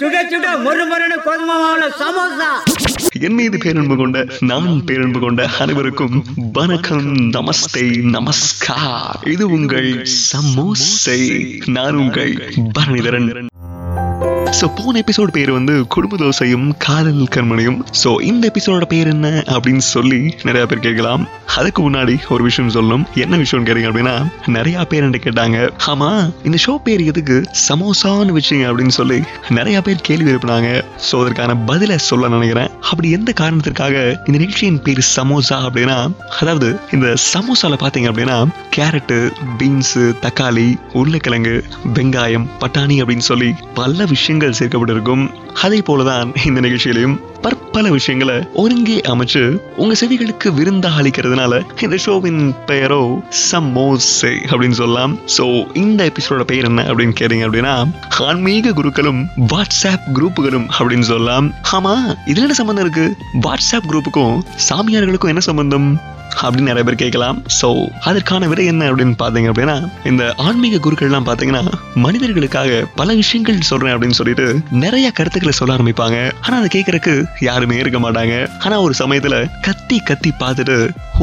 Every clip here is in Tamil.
சுட சுட மொறு மொறுன்னு சமோசா. என் மீது பேரன்பு கொண்ட நான் பேரன்பு கொண்ட அனைவருக்கும் வணக்கம் நமஸ்தே நமஸ்கார். இது உங்கள் சமோசை. நான் உங்கள் பரணிதரன். ஸோ போன எபிசோடு பேர் வந்து குடும்ப தோசையும் காதல் கண்மணியும். ஸோ இந்த எபிசோட பேர் என்ன அப்படின்னு சொல்லி நிறைய பேர் கேட்கலாம். அதுக்கு முன்னாடி ஒரு விஷயம் சொல்லணும். என்ன விஷயம் கேட்டீங்க அப்படின்னா நிறைய பேர் என்கிட்ட கேட்டாங்க ஆமா இந்த ஷோ பேர் எதுக்கு? சமோசான்னு வச்சீங்க அப்படின்னு சொல்லி நிறைய பேர் கேள்வி எழுப்பினாங்க. ஸோ அதற்கான பதிலை சொல்ல நினைக்கிறேன். அப்படி எந்த காரணத்திற்காக இந்த நிகழ்ச்சியின் பேர் சமோசா அப்படின்னா அதாவது இந்த சமோசால பாத்தீங்க அப்படின்னா கேரட்டு பீன்ஸு தக்காளி உருளைக்கிழங்கு வெங்காயம் பட்டாணி அப்படின்னு சொல்லி பல விஷயங்கள் சேர்க்கப்பட்டிருக்கும். அதே போலதான் இந்த நிகழ்ச்சியிலையும் பற்பல விஷயங்களை ஒருங்கே அமைச்சு உங்க செவிகளுக்கு விருந்தா அளிக்கிறதுனால இந்த ஷோவின் பெயரோ சமோசை அப்படின்னு சொல்லலாம். சோ இந்த எபிசோட பெயர் என்ன அப்படின்னு கேட்டீங்க அப்படின்னா ஆன்மீக குருக்களும் வாட்ஸ்அப் குரூப்புகளும் அப்படின்னு சொல்லலாம். ஆமா இதுல என்ன சம்பந்தம் இருக்கு? வாட்ஸ்அப் குரூப்புக்கும் சாமியார்களுக்கும் என்ன சம்பந்தம்? அப்படின்னு நிறைய பேர் கேட்கலாம். ஸோ அதற்கான விடை என்ன அப்படின்னு பாத்தீங்க அப்படின்னா இந்த ஆன்மீக குருக்கள்லாம் பாத்தீங்கன்னா மனிதர்களுக்காக பல விஷயங்கள் சொல்றேன் அப்படின்னு சொல்லிட்டு நிறைய கருத்துக்களை சொல்ல ஆரம்பிப்பாங்க. ஆனா அதை கேட்கறதுக்கு யாருமே இருக்க மாட்டாங்க. ஆனா ஒரு சமயத்துல கத்தி கத்தி பார்த்துட்டு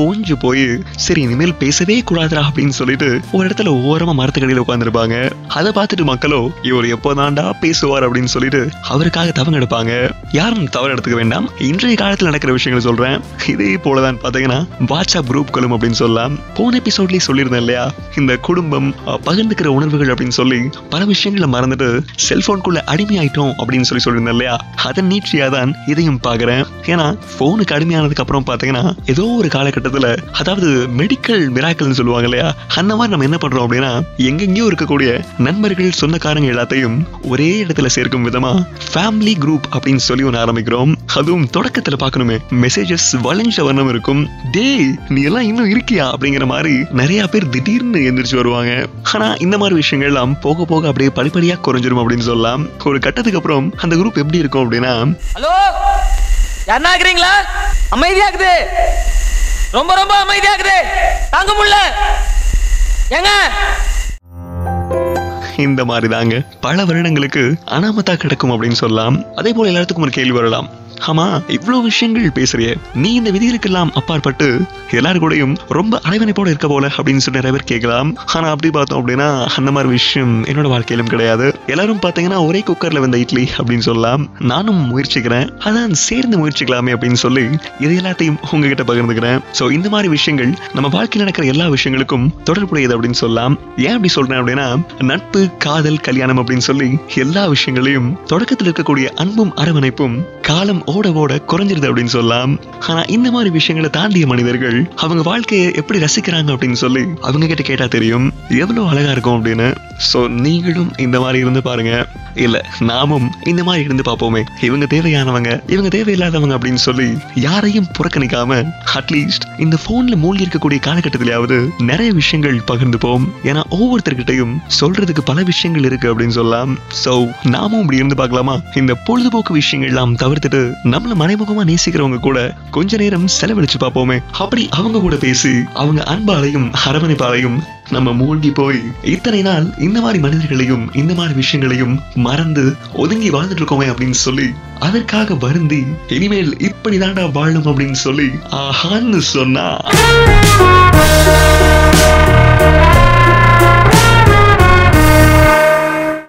ஓஞ்சு போய் சரி இனிமேல் பேசவே கூடாதுடா அப்படின்னு சொல்லிட்டு ஒரு இடத்துல ஓரமா மரத்துக்கடியில உட்காந்துருப்பாங்க அதை பார்த்துட்டு மக்களோ இவர் எப்போதாண்டா பேசுவார் அப்படின்னு சொல்லிட்டு அவருக்காக தவங்க எடுப்பாங்க. யாரும் தவறு எடுத்துக்க வேண்டாம். இன்றைய காலத்துல நடக்கிற விஷயங்கள் சொல்றேன். இதே போலதான் பாத்தீங்கன்னா வாட்ஸ்அப் குரூப்களும் அப்படின்னு சொல்லலாம் போன எபிசோட்லயே சொல்லியிருந்தேன் இல்லையா? இந்த குடும்பம் பகிர்ந்துக்கிற உணர்வுகள் அப்படின்னு சொல்லி பல விஷயங்களை மறந்துட்டு செல்போனுக்குள்ள அடிமையாயிட்டோம் அப்படின்னு சொல்லி சொல்லியிருந்தேன் இல்லையா? அதன் நீட்சியா தான் இதையும் பாக்குறேன். ஏன்னா போனுக்கு அடிமையானதுக்கு அப்புறம் பாத்தீங்கன்னா ஏதோ ஒரு காலகட்டத்துல அதாவது மெடிக்கல் மிராக்கல்னு சொல்லுவாங்க இல்லையா? அந்த மாதிரி நம்ம என்ன பண்றோம் அப்படின்னா எங்கெங்கேயோ இருக்கக்கூடிய நண்பர்கள் சொந்தக்காரங்க எல்லாத்தையும் ஒரே இடத்துல சேர்க்கும் விதமா ஃபேமிலி குரூப் அப்படின்னு சொல்லி ஒன்று ஆரம்பிக்கிறோம். அதுவும் தொடக்கத்துல பார்க்கணுமே மெசேஜஸ் வளைஞ்ச வண்ணம் இருக்கும். டேய் நீ எல்லாம் இன்னும் இருக்கியா? அப்படிங்கிற மாதிரி நிறைய பேர் திடீர்னு எந்திரிச்சு வருவாங்க. ஆனா இந்த மாதிரி விஷயங்கள் எல்லாம் போக போக அப்படியே படிப்படியா குறைஞ்சிரும் அப்படின்னு சொல்லலாம். ஒரு கட்டத்துக்கு அப்புறம் அந்த குரூப் எப்படி இருக்கும் அப்படின்னா ஹலோ யாருன்னா இருக்கிறீங்களா? அமைதியாக்குது ரொம்ப ரொம்ப அமைதியாக்குது தாங்க முடியல. ஏங்க? இந்த மாதிரி தாங்க. பல வருடங்களுக்கு அனாமத்தா கிடக்கும் அப்படின்னு சொல்லலாம். அதே போல எல்லாத்துக்கும் ஒரு கேள்வி வரலாம். ஆமா இவ்வளவு விஷயங்கள் பேசுறிய. நீ இந்த விதிகளுக்கெல்லாம் அப்பாற்பட்டு எல்லாரு கூடயும் ரொம்ப அரவணைப்போட இருக்க போல அப்படின்னு சொல்லி நிறைய பேர் கேட்கலாம். ஆனா அப்படி பார்த்தோம் அப்படின்னா அந்த மாதிரி விஷயம் என்னோட வாழ்க்கையிலும் கிடையாது. எல்லாரும் பாத்தீங்கன்னா ஒரே குக்கர்ல வந்த இட்லி அப்படின்னு சொல்லலாம். நானும் முயற்சிக்கிறேன். அதான் சேர்ந்து முயற்சிக்கலாமே அப்படின்னு சொல்லி இது எல்லாத்தையும் உங்ககிட்ட பகிர்ந்துக்கிறேன். சோ இந்த மாதிரி விஷயங்கள் நம்ம வாழ்க்கையில் நடக்கிற எல்லா விஷயங்களுக்கும் தொடர்புடையது அப்படின்னு சொல்லலாம். ஏன் அப்படி சொல்றேன் அப்படின்னா நட்பு காதல் கல்யாணம் அப்படின்னு சொல்லி எல்லா விஷயங்களையும் தொடக்கத்தில் இருக்கக்கூடிய அன்பும் அரவணைப்பும் காலம் ஓட ஓட குறைஞ்சிருது அப்படின்னு சொல்லலாம். ஆனா இந்த மாதிரி விஷயங்களை தாண்டிய மனிதர்கள் அவங்க வாழ்க்கையை எப்படி ரசிக்கிறாங்க அப்படின்னு சொல்லி அவங்க கிட்ட கேட்டா தெரியும். எவ்வளவு அழகா இருக்கும் அப்படின்னு. சோ நீங்களும் இந்த மாதிரி இருந்து பாருங்க. இல்ல நாமும் இந்த மாதிரி இருந்து பார்ப்போமே. இவங்க தேவையானவங்க இவங்க தேவையில்லாதவங்க அப்படின்னு சொல்லி யாரையும் புறக்கணிக்காம அட்லீஸ்ட் இந்த போன்ல மூழ்கி இருக்கக்கூடிய காலகட்டத்திலேயாவது நிறைய விஷயங்கள் பகிர்ந்துப்போம். ஏன்னா ஒவ்வொருத்தர்கிட்டையும் சொல்றதுக்கு பல விஷயங்கள் இருக்கு அப்படின்னு சொல்லலாம். சோ நாமும் இப்படி இருந்து பார்க்கலாமா? இந்த பொழுதுபோக்கு விஷயங்கள் எல்லாம் தவிர்த்துட்டு நம்மள மறைமுகமா நேசிக்கிறவங்க கூட கொஞ்ச நேரம் செலவழிச்சு பார்ப்போமே. அப்படி அவங்க கூட பேசி அவங்க அன்பாலையும் அரவணைப்பாலையும் நம்ம மூழ்கி போய் இத்தனை நாள் இந்த மாதிரி மனிதர்களையும் இந்த மாதிரி விஷயங்களையும் மறந்து ஒதுங்கி வாழ்ந்துட்டு இருக்கோமே அப்படின்னு சொல்லி அதற்காக வருந்தி இனிமேல் இப்படிதான்டா வாழும் அப்படின்னு சொல்லி ஆஹான்னு சொன்னா.